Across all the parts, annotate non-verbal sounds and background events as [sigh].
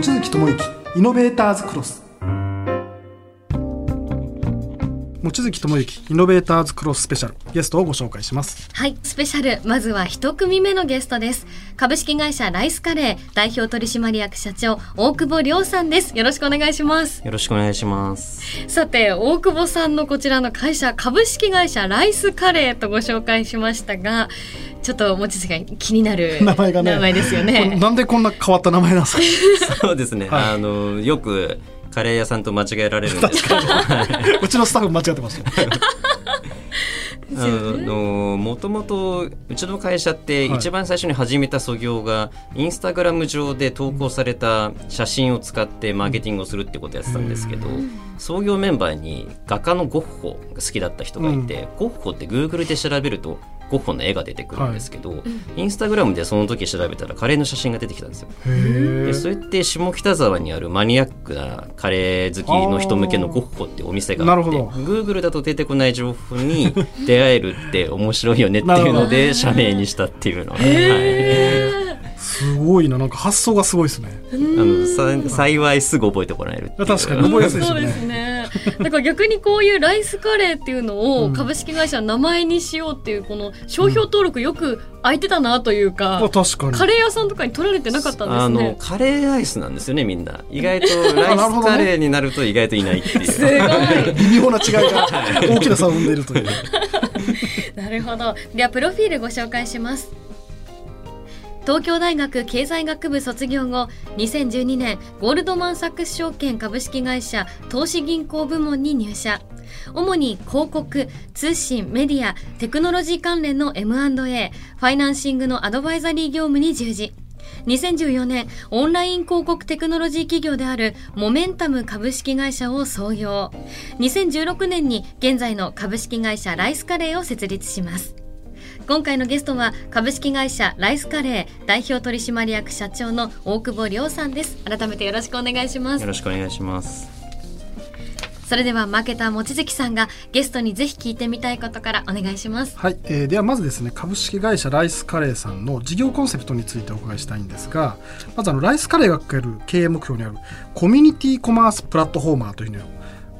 望月智之イノベーターズクロス望月智之イノベーターズクロススペシャルゲストをご紹介します。はいスペシャル。まずは一組目のゲストです。株式会社ライスカレー代表取締役社長大久保亮さんです。よろしくお願いします。よろしくお願いします。さて大久保さんのこちらの会社株式会社ライスカレーとご紹介しましたがちょっと望月が気になる名前がね。名前ですよね。なんでこんな変わった名前なんですか？[laughs] そうですね、はい、あのよくカレー屋さんと間違えられるんですけど。[laughs] うちのスタッフ間違ってますよ。あのもともとうちの会社って一番最初に始めた創業が、インスタグラム上で投稿された写真を使ってマーケティングをするってことやってたんですけど、創業メンバーに画家のゴッホが好きだった人がいて、ゴッホってグーグルで調べるとゴッホの絵が出てくるんですけど、はい、インスタグラムでその時調べたらカレーの写真が出てきたんですよ。でそれって下北沢にあるマニアックなカレー好きの人向けのゴッホってお店があってグーグルだと出てこない情報に出会えるって面白いよねっていうので社名にしたっていうのは。はいすごいな、なんか発想がすごいですね。あの、さ、幸いすぐ覚えてもらえる確かに覚えやすいですね。だから逆にこういうライスカレーっていうのを株式会社の名前にしようっていうこの商標登録よく空いてたなというか、うん、確かにカレー屋さんとかに取られてなかったんですね。カレーアイスなんですよねみんな。意外とライスカレーになると意外といないっていう。[laughs] すごい微妙な違いが大きな差を生んでいるという。[laughs] なるほど。ではプロフィールご紹介します。東京大学経済学部卒業後2012年ゴールドマン・サックス証券株式会社投資銀行部門に入社主に広告、通信、メディア、テクノロジー関連の M&A、ファイナンシングのアドバイザリー業務に従事。2014年、オンライン広告テクノロジー企業であるモメンタム株式会社を創業。2016年に現在の株式会社ライスカレーを設立します。今回のゲストは株式会社ライスカレー代表取締役社長の大久保亮さんです。改めてよろしくお願いします。よろしくお願いします。それでは負けた望月さんがゲストにぜひ聞いてみたいことからお願いします。はい、えー、ではまずですね株式会社ライスカレーさんの事業コンセプトについてお伺いしたいんですがまずあのライスカレーが掲げる経営目標にあるコミュニティコマースプラットフォーマーというのを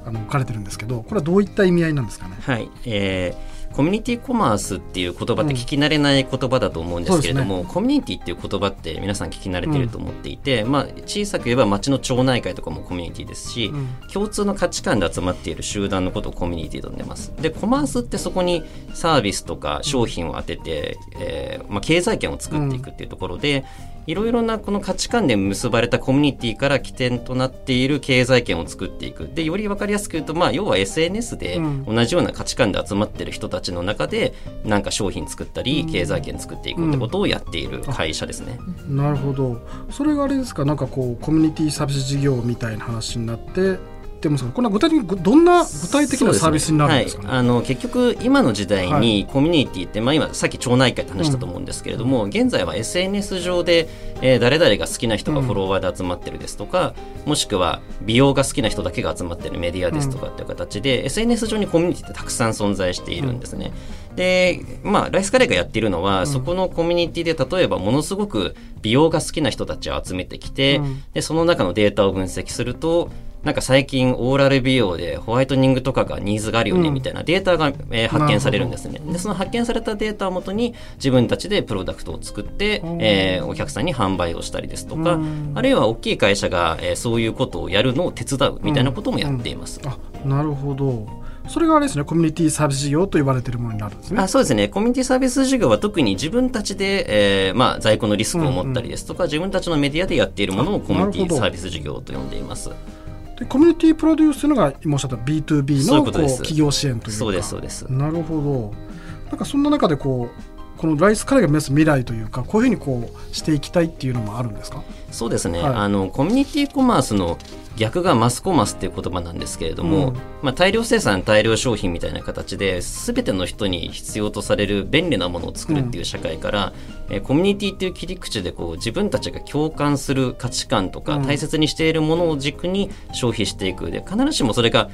あの書かれてるんですけどこれはどういった意味合いなんですかね？はい、えーコミュニティコマースっていう言葉って聞き慣れない言葉だと思うんですけれども、うんね、コミュニティっていう言葉って皆さん聞き慣れてると思っていて、うん、まあ、小さく言えば町の町内会とかもコミュニティですし、うん、共通の価値観で集まっている集団のことをコミュニティと呼んでます。でコマースってそこにサービスとか商品を当てて、えーまあ、経済圏を作っていくっていうところで、いろいろなこの価値観で結ばれたコミュニティから起点となっている経済圏を作っていく。で、より分かりやすく言うと、まあ、要は SNS で同じような価値観で集まってる人たちの中で、なんか商品作ったり、経済圏作っていくってことをやっている会社ですね。うん、なるほど。それがあれですか、なんかこう、コミュニティサービス事業みたいな話になって、ってますこれは具体的にどんな具体的なサービスになるんですか、ね？ねはい、あの結局今の時代にコミュニティって、まあ、今さっき町内会って話したと思うんですけれども、うん、現在は SNS 上で、えー、誰々が好きな人がフォロワーで集まってるですとか、うん、もしくは美容が好きな人だけが集まってるメディアですとかっていう形で、うん、SNS 上にコミュニティってたくさん存在しているんですね。で、まあ、ライスカレーがやっているのは、そこのコミュニティで例えばものすごく美容が好きな人たちを集めてきて、でその中のデータを分析するとなんか最近オーラル美容でホワイトニングとかがニーズがあるよねみたいなデータが、えー、発見されるんですね。でその発見されたデータをもとに自分たちでプロダクトを作って、えー、お客さんに販売をしたりですとかあるいは大きい会社が、えー、そういうことをやるのを手伝うみたいなこともやっています。あなるほど。それがあれですねコミュニティサービス事業と言われているものになるんですね。あそうですね。コミュニティサービス事業は特に自分たちで、えーまあ、在庫のリスクを持ったりですとか、うんうん、自分たちのメディアでやっているものをコミュニティサービス事業と呼んでいます。でコミュニティプロデュースというのが今おっしゃった B2B のこう企業支援というか。そうですそうです。なるほど。なんかそんな中でこうこのライスカレーが目指す未来というかこういうふうにこうしていきたいっていうのもあるんですか？そうですね、はい、あのコミュニティコマースの逆がマスコマスっていう言葉なんですけれども、うん、まあ、大量生産大量消費みたいな形で全ての人に必要とされる便利なものを作るっていう社会から、うん、えコミュニティっていう切り口でこう自分たちが共感する価値観とか、大切にしているものを軸に消費していく。で必ずしもそれが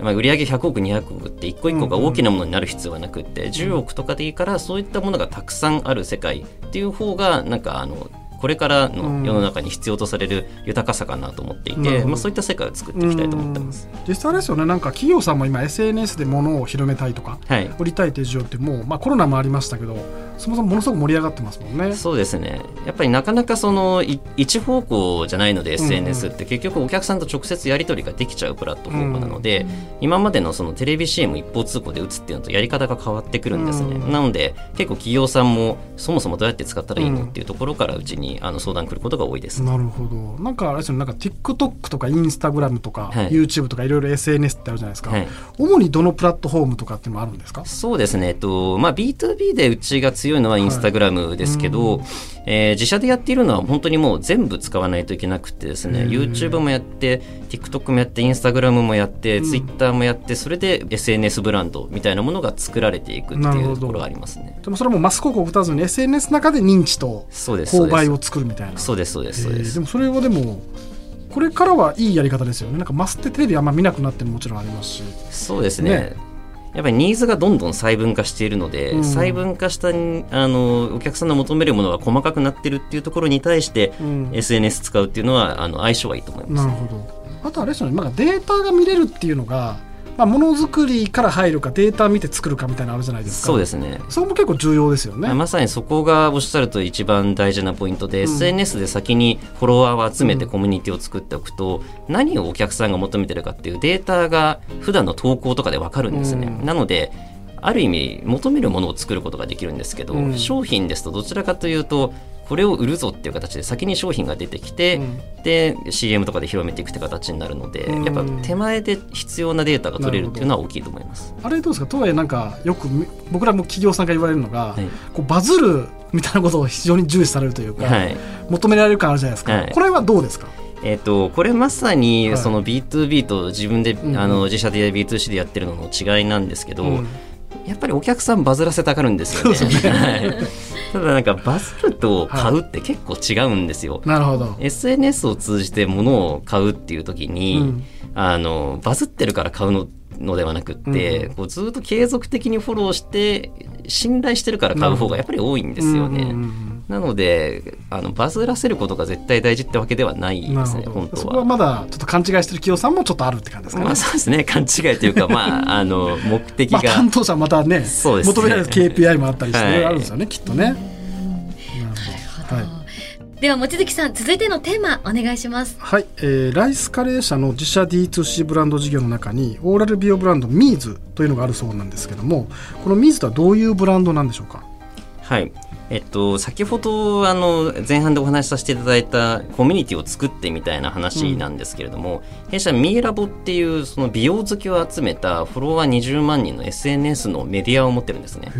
まあ、売上100億200億って一個一個が大きなものになる必要はなくって、10億とかでいいからそういったものがたくさんある世界っていう方がなんかあのこれからの世の中に必要とされる豊かさかなと思っていて、まあ、そういった世界を作っていきたいと思ってます。実際ですよねなんか企業さんも今 SNS で物を広めたいとか、はい、売りたいという需要ってもう、まあ、コロナもありましたけどそもそもものすごく盛り上がってますもんね。そうですね。やっぱりなかなかその一方向じゃないので SNS って。結局お客さんと直接やり取りができちゃうプラットフォームなので、うん、今までのそのテレビ CM 一方通行で打つっていうのとやり方が変わってくるんですね。うん、なので結構企業さんもそもそもどうやって使ったらいいのっていうところからうちにあの相談来ることが多いです。なるほど。なんかあれですよなんか TikTok とか Instagram とか、はい、YouTube とかいろいろ SNS ってあるじゃないですか、はい、主にどのプラットフォームとかっていうのもあるんですか？そうですね、えっとまあ、B2B でうちが強いのは Instagram ですけど、はいえー、自社でやっているのは本当にもう全部使わないといけなくてですね。YouTube もやって TikTok もやって Instagram もやって、うん、Twitter もやってそれで SNS ブランドみたいなものが作られていくっていうところがありますね。でもそれもマス広告打たずに SNS の中で認知と購買を作るみたいな。そうですそうですそうです、でもそれはでもこれからはいいやり方ですよね。なんかマスってテレビあんま見なくなってももちろんありますし。そうですね。ね。やっぱりニーズがどんどん細分化しているので、うん、細分化したあのお客さんの求めるものが細かくなってるっていうところに対して、うん、SNS 使うっていうのはあの相性はいいと思います。なるほど。あとあれですよね、まあ、データが見れるっていうのがまあ、ものづくりから入るかデータ見て作るかみたいなのあるじゃないですか。そうですね。それも結構重要ですよね。まさにそこがおっしゃると一番大事なポイントで、うん、SNS で先にフォロワーを集めてコミュニティを作っておくと、うん、何をお客さんが求めてるかっていうデータが普段の投稿とかで分かるんですね、うん、なのである意味求めるものを作ることができるんですけど、商品ですとどちらかというとこれを売るぞっていう形で先に商品が出てきて、うん、で CM とかで広めていくって形になるので、うん、やっぱ手前で必要なデータが取れるっていうのは大きいと思います。あれどうですか？とはいえなんかよく僕らも企業さんが言われるのが、はい、こうバズるみたいなことを非常に重視されるというか、はい、求められる感あるじゃないですか、はい、これはどうですか？えーと、これまさにその B2B と自分で、はい、あの自社で B2C でやってるのの違いなんですけど、うん、やっぱりお客さんバズらせたがるんですよね。ねただなんかバズると買うって結構違うんですよ。なるほど。SNS を通じて物を買うっていう時に、うん、あのバズってるから買うののではなくって、うん、こうずっと継続的にフォローして信頼してるから買う方がやっぱり多いんですよね。うんうんうんなのであのバズらせることが絶対大事ってわけではないですね本当は。そこはまだちょっと勘違いしてる企業さんもちょっとあるって感じですかね、まあ、そうですね。勘違いというかまああの目的が、まあ、担当者またねそうです、ね、求められる KPI もあったりして、はい、あるんですよねきっとね、なるほど、はい。では望月さん続いてのテーマお願いします。はい、えー、ライスカレー社の自社 D2C ブランド事業の中にオーラル美容ブランドミーズというのがあるそうなんですけどもこのミーズとはどういうブランドなんでしょうか？はいえっと、先ほどあの前半でお話しさせていただいたコミュニティを作ってみたいな話なんですけれども、うん、弊社ミーラボっていうその美容好きを集めたフォロワー20万人の SNS のメディアを持ってるんですね。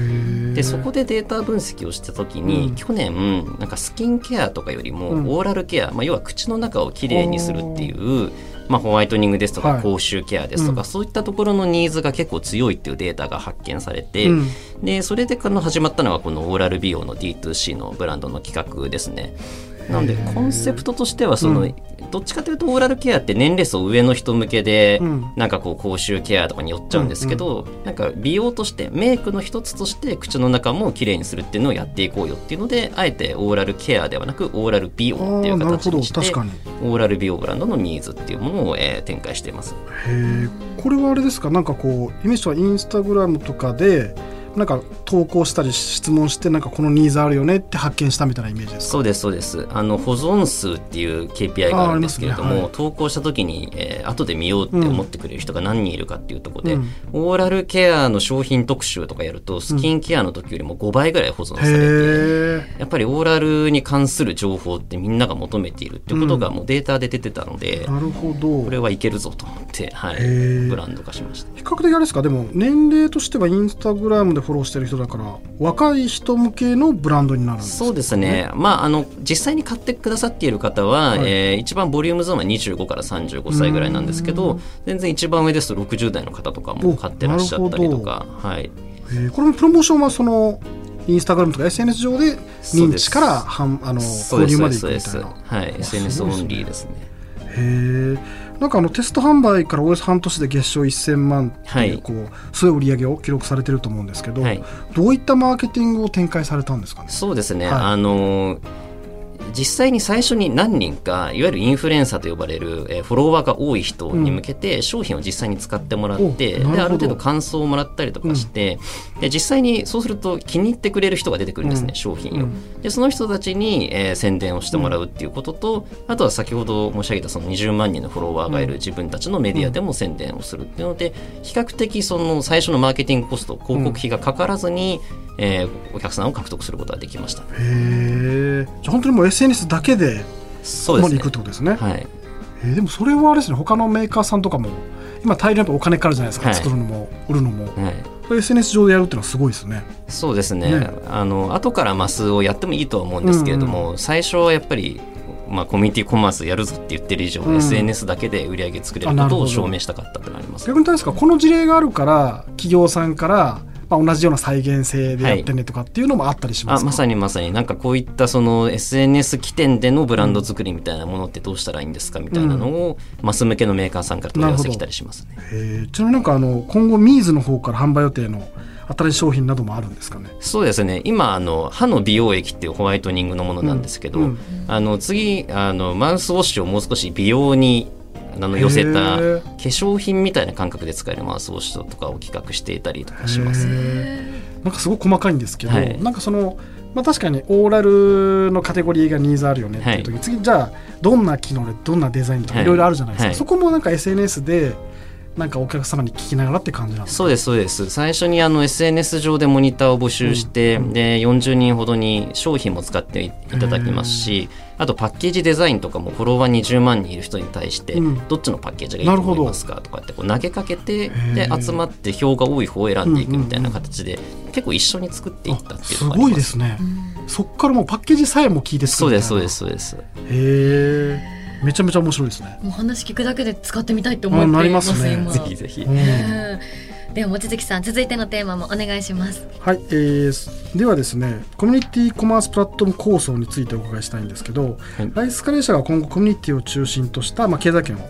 でそこでデータ分析をした時に、うん、去年なんかスキンケアとかよりもオーラルケア、まあ、要は口の中をきれいにするっていうまあ、ホワイトニングですとか口臭ケアですとか、はい、そういったところのニーズが結構強いっていうデータが発見されて、うん、でそれで始まったのがこのオーラル美容の D2C のブランドの企画ですね。なのでコンセプトとしてはその、うん、どっちかというとオーラルケアって年齢層上の人向けで、うん、なんかこう口臭ケアとかに寄っちゃうんですけど、うんうん、なんか美容としてメイクの一つとして口の中も綺麗にするっていうのをやっていこうよっていうのであえてオーラルケアではなくオーラル美容っていう形にしてオーラル美容ブランドのニーズっていうものを、えー、展開しています。へこれはあれですか？なんかこうイメージはインスタグラムとかでなんか投稿したり質問してなんかこのニーズあるよねって発見したみたいなイメージですそうですそうです。あの保存数っていう KPI があるんですけれども、ねはい、投稿した時に、えー、後で見ようって思ってくれる人が何人いるかっていうところで、うん、オーラルケアの商品特集とかやるとスキンケアの時よりも5倍ぐらい保存されて、うん、やっぱりオーラルに関する情報ってみんなが求めているっていうことがもうデータで出てたので、うん、なるほど。これはいけるぞと。思って、はい、ブランド化しました。比較的あれですか？でも年齢としてはインスタグラムでフォローしてる人だから若い人向けのブランドになるんです、ね、そうですね、まあ、あの実際に買ってくださっている方は、はい、えー、一番ボリュームゾーンは25から35歳ぐらいなんですけど全然一番上ですと60代の方とかも買ってらっしゃったりとか。はい、えー、これもプロモーションはそのインスタグラムとか SNS 上で認知からはんあの交流までいくみたいな。はい。SNS オンリーですね。へえなんかあのテスト販売からおよそ半年で月賞1000万っていうこう、はい、そういう売り上げを記録されてると思うんですけど、はい、どういったマーケティングを展開されたんですかね？そうですね、はい、あの実際に最初に何人かいわゆるインフルエンサーと呼ばれる、えー、フォロワーが多い人に向けて商品を実際に使ってもらって、うん、である程度感想をもらったりとかして、うん、で実際にそうすると気に入ってくれる人が出てくるんですね、うん、商品を。でその人たちに、えー、宣伝をしてもらうっていうことと、あとは先ほど申し上げたその20万人のフォロワーがいる自分たちのメディアでも宣伝をするっていうので比較的その最初のマーケティングコスト広告費がかからずに、えー、お客さんを獲得することができました。へえ。じゃ本当にもう SNS だけでそうですね。行くってことですね。はい。えー、でもそれはあれですね他のメーカーさんとかも今大量にお金かかるじゃないですか、はい、作るのも売るのも、はい、SNS 上でやるっていうのはすごいですねそうですねねあの後からマスをやってもいいとは思うんですけれども、うんうん、最初はやっぱりまあ、コミュニティコマースやるぞって言ってる以上、うん、SNS だけで売り上げ作れることを証明したかったってなります逆にですかこの事例があるから企業さんからまあ、同じような再現性でやってねとかっていうのもあったりします、はい、あまさにまさに。なんかこういったその SNS 起点でのブランド作りみたいなものってどうしたらいいんですかみたいなのを、マス向けのメーカーさんから問い合わせきたりしますね。ちなみになんかあの今後ミーズの方から販売予定の新しい商品などもあるんですかね？そうですね。今あの歯の美容液っていうホワイトニングのものなんですけど、うん。うん、あの次あのマウスウォッシュをもう少し美容にあの寄せた化粧品みたいな感覚で使えるマウスウォッシュとかを企画していたりとかします、なんかすごく細かいんですけど、はい、なんかそのまあ、確かにオーラルのカテゴリーがニーズあるよねっていう時、はい、次じゃあどんな機能でどんなデザインとかい。ろいろあるじゃないですか、はい、そこもなんか SNS でなんかお客様に聞きながらって感じなんですそうですそうです。最初にあの SNS 上でモニターを募集して、うん、で40人ほどに商品も使っていただきますしあとパッケージデザインとかもフォロワー20万人いる人に対して、どっちのパッケージがいいと思いますかとかってこう投げかけてで集まって票が多い方を選んでいくみたいな形で、結構一緒に作っていったっていうのがす。ごいですね、そっからもうパッケージさえも聞いてそうですそうですそうです。へえめちゃめちゃ面白いですね。もう話聞くだけで使ってみたいと思ってますます、ね、ぜひぜひ、では望月さん続いてのテーマもお願いします。はい、えー、ではですねコミュニティコマースプラットフォーム構想についてお伺いしたいんですけど、はい、ライスカレー社が今後コミュニティを中心とした、まあ、経済圏を目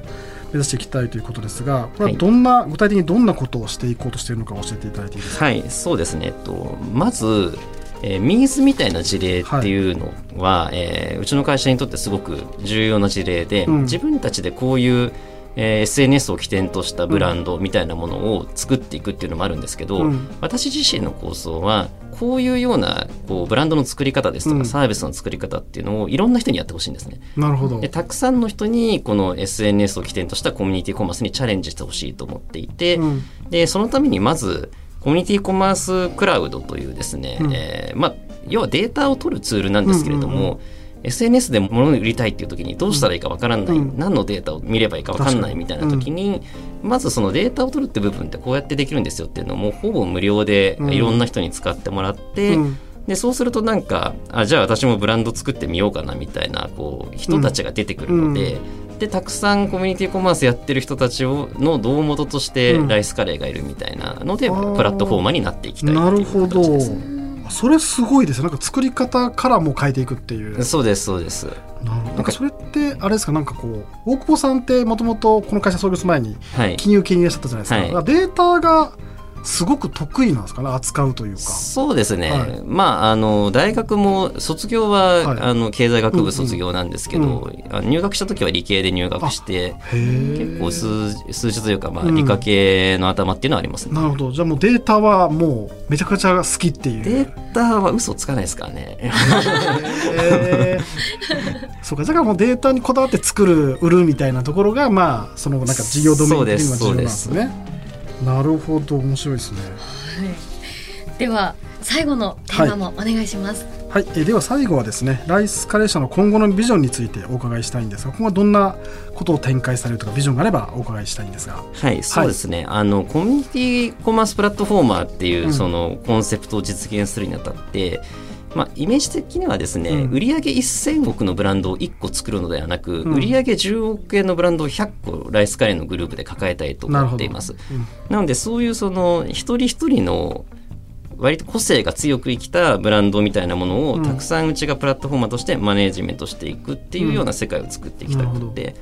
指していきたいということですがこれはどんな、はい、具体的にどんなことをしていこうとしているのか教えていただいていいですか？はいそうですね、えっと、まずえー、ミーズみたいな事例っていうのは、はい、えー、うちの会社にとってすごく重要な事例で、うん、自分たちでこういうえー、SNS を起点としたブランドみたいなものを作っていくっていうのもあるんですけど、うん、私自身の構想はこういうようなこうブランドの作り方ですとか、サービスの作り方っていうのをいろんな人にやってほしいんですね。なるほど。でたくさんの人にこの SNS を起点としたコミュニティコマースにチャレンジしてほしいと思っていて、うん、でそのためにまずコミュニティコマースクラウドというですね、うん、えー、まあ要はデータを取るツールなんですけれども、うんうんうん。SNS で物を売りたいっていう時にどうしたらいいかわからない、うん、何のデータを見ればいいかわかんないみたいな時に、うん、まずそのデータを取るって部分ってこうやってできるんですよっていうのをもうほぼ無料でいろんな人に使ってもらって、うん、でそうするとなんかあじゃあ私もブランド作ってみようかなみたいなこう人たちが出てくるので。でたくさんコミュニティコマースやってる人たちをの胴元としてライスカレーがいるみたいなので、プラットフォーマーになっていきたいなるほど。それすごいですなんか作り方からも変えていくっていう。そうですそうです。なんかそれってあれですか？なんかこう大久保さんってもともとこの会社創業する前に金融系にいらっしゃったじゃないですか、はい、データがすごく得意なんですかね扱うというか。そうですね、はい、まああの大学も卒業は、はい、あの経済学部卒業なんですけど、うん。うん、入学した時は理系で入学して結構数数字というか、まあ、理科系の頭っていうのはあります、ね。うん、なるほど。じゃあもうデータはもうめちゃくちゃ好きっていう。データは嘘つかないですからねそうか。だからもうデータにこだわって作る売るみたいなところがまあそのなんか事業ドメイン的には重要なんですねなるほど面白いですね、はい、では最後のテーマもお願いします。はい、はい、えでは最後はですねライスカレー社の今後のビジョンについてお伺いしたいんですが今後はどんなことを展開されるとかビジョンがあればお伺いしたいんですが。はいそうですね、はい、あのコミュニティコマースプラットフォーマーっていうそのコンセプトを実現するにあたって、うんまあ、イメージ的にはですね、うん、売上1000億のブランドを1個作るのではなく、うん、売上10億円のブランドを100個ライスカレーのグループで抱えたいと思っています。なうん、なのでそういうその一人一人の割と個性が強く生きたブランドみたいなものをたくさんうちがプラットフォーマーとしてマネージメントしていくっていうような世界を作っていきたくて、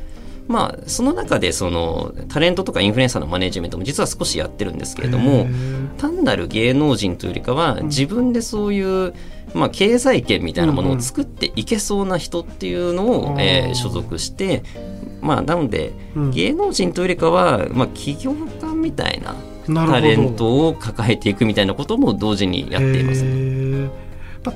まあその中でそのタレントとかインフルエンサーのマネジメントも実は少しやってるんですけれども単なる芸能人というよりかは自分でそういう、まあ、経済圏みたいなものを作っていけそうな人っていうのを、うんえー所属してまあなのでうん。芸能人というよりかは、まあ、起業家みたいなタレントを抱えていくみたいなことも同時にやっていますね。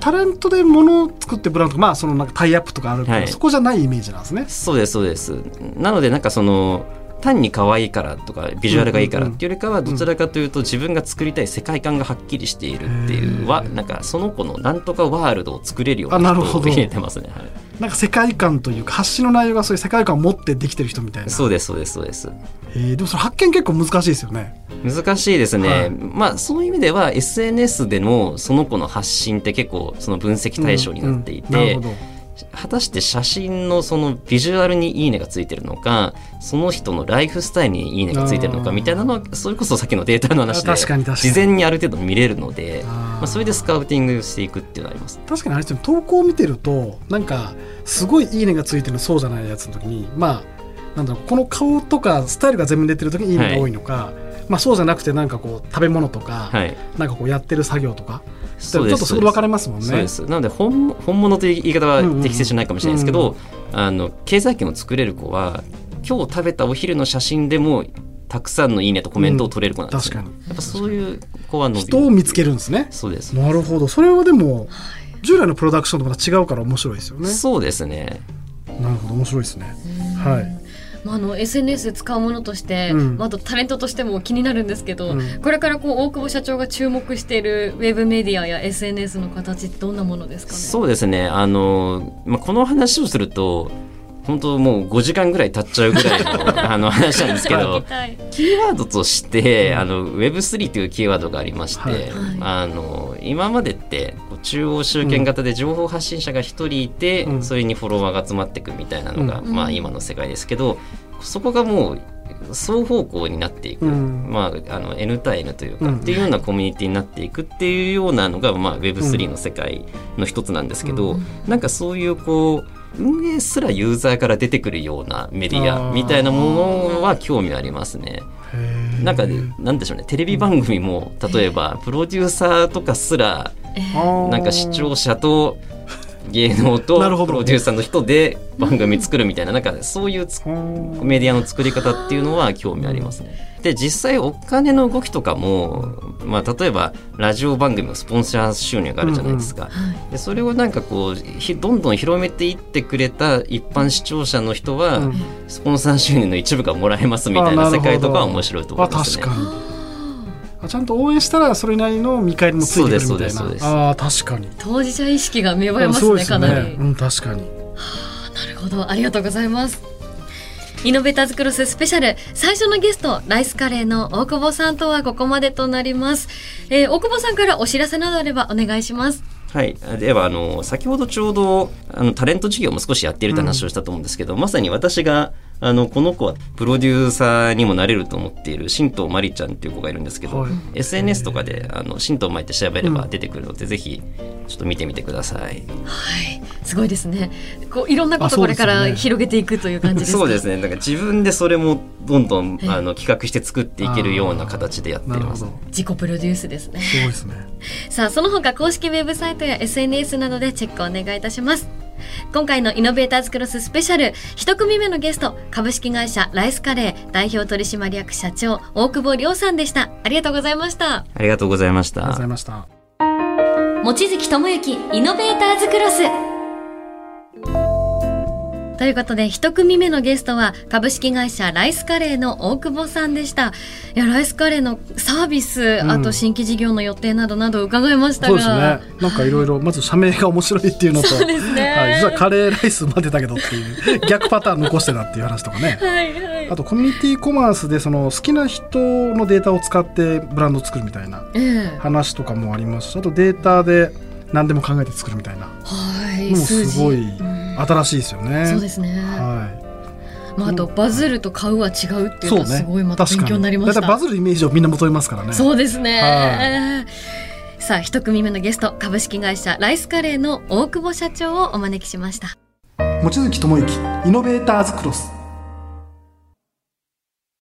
タレントで物を作ってブランドまあそのなんかタイアップとかあるけど、はい。そこじゃないイメージなんですね。そうですそうです。なのでなんかその単に可愛いからとかビジュアルがいいからっていうよりかはどちらかというと自分が作りたい世界観がはっきりしているっていうはなんかその子のなんとかワールドを作れるような人をあなるほど。入れてますね、はい。なんか世界観というか発信の内容がそういう世界観を持ってできてる人みたいな。そうですそうです。そうですへーでもそれ発見結構難しいですよね。難しいですね、はい。まあそういう意味では SNS でのその子の発信って結構その分析対象になっていて、うんうん。なるほど果たして写真のそのビジュアルにいいねがついてるのかその人のライフスタイルにいいねがついてるのかみたいなのはそれこそさっきのデータの話で事前にある程度見れるのでまあ、それでスカウティングしていくっていうのはあります。確かにあれです投稿を見てるとなんかすごいいいねがついてるそうじゃないやつの時にまあなんだろうこの顔とかスタイルが全部出てる時にいいねが多いのか、まあそうじゃなくてなんかこう食べ物とか、はい、なんかこうやってる作業とかちょっとそこで分かれますもんね。そうです。なので本本物という言い方は適切じゃないかもしれないですけど、あの経済圏を作れる子は今日食べたお昼の写真でもたくさんのいいねとコメントを取れる子なんですよ、確かに。やっぱそういう子は伸びる。人を見つけるんですね。そうです、なるほど。それはでも従来のプロダクションとまた違うから面白いですよね。そうですね。なるほど面白いですね。はい。まあ、あの SNS 使うものとして、うん。まあ、あとタレントとしても気になるんですけど、うん。これからこう大久保社長が注目しているウェブメディアや SNS の形ってどんなものですかね？そうですね。あの、まあ、この話をすると本当もう5時間ぐらい経っちゃうぐらいの [laughs] あの話なんですけどはい。キーワードとして、あの Web3 というキーワードがありまして、はい。あの今までって中央集権型で情報発信者が1人いて、うん。それにフォロワーが集まっていくみたいなのが、うん。まあ、今の世界ですけどそこがもう双方向になっていく、うん。まあ、あの N 対 N というか、うん。っていうようなコミュニティになっていくっていうようなのが、まあ、Web3 の世界の一つなんですけど、うん。なんかそういうこう運営すらユーザーから出てくるようなメディアみたいなものは興味ありますね。なんかなんでしょうね。テレビ番組も例えばプロデューサーとかすらなんか視聴者と芸能とプロデューサーの人で番組作るみたいななんかそういうメディアの作り方っていうのは興味ありますね。で実際お金の動きとかも、まあ、例えばラジオ番組のスポンサー収入があるじゃないですか。はいでそれをなんかこうひどんどん広めていってくれた一般視聴者の人は、うんスポンサー収入の一部がもらえますみたいな世界とかは面白いと思いますね。ちゃんと応援したらそれなりの見返りもついてくるみたいそうですそうですそうなあー確かに。当事者意識が芽生えますね。そうですかなり、うん確かに。なるほど。ありがとうございます。イノベーターズクロススペシャル。最初のゲストライスカレーの大久保さんとはここまでとなります、えー大久保さんからお知らせなどあればお願いします。はい、ではあの先ほどちょうどあのタレント事業も少しやっているって話をしたと思うんですけど、まさに私があのこの子はプロデューサーにもなれると思っている新藤まりちゃんっていう子がいるんですけど、はい。SNS とかであの新藤まりって調べれば出てくるので、ぜひちょっと見てみてください。はい。すごいですね。こういろんなこあとこれから広げていくという感じですか？そうですね。なんか自分でそれもどんどんええ。あの企画して作っていけるような形でやっています。なるほど。自己プロデュースですね。すごいですね。[laughs] さあその他公式ウェブサイトや SNS などでチェックお願いいたします今回のイノベーターズクロススペシャル一組目のゲスト株式会社ライスカレー代表取締役社長大久保亮さんでした。ありがとうございました。ありがとうございましありがとうございた。ました。望月智之イノベーターズクロスということで一組目のゲストは株式会社ライスカレーの大久保さんでした。いやライスカレーのサービス、ん。あと新規事業の予定などなど伺いましたが。そうですね。なんかいろいろまず社名が面白いっていうのと [laughs] そうですね。はい、実はカレーライス混ぜたけどっていう逆パターン残してたっていう話とかね。[laughs] はいはい。あとコミュニティコマースでその好きな人のデータを使ってブランドを作るみたいなええ。話とかもありますしあとデータで何でも考えて作るみたいな。はい、もうすごいうん新しいですよね。そうですね。はまあ、あとバズると買うは違うってい。いうのはすごいまた勉強になりました。だいたいバズるイメージをみんな求めますからね。そうですね。はさあ、一組目のゲスト、株式会社ライスカレーの大久保社長をお招きしました。望月智之イノベーターズクロス。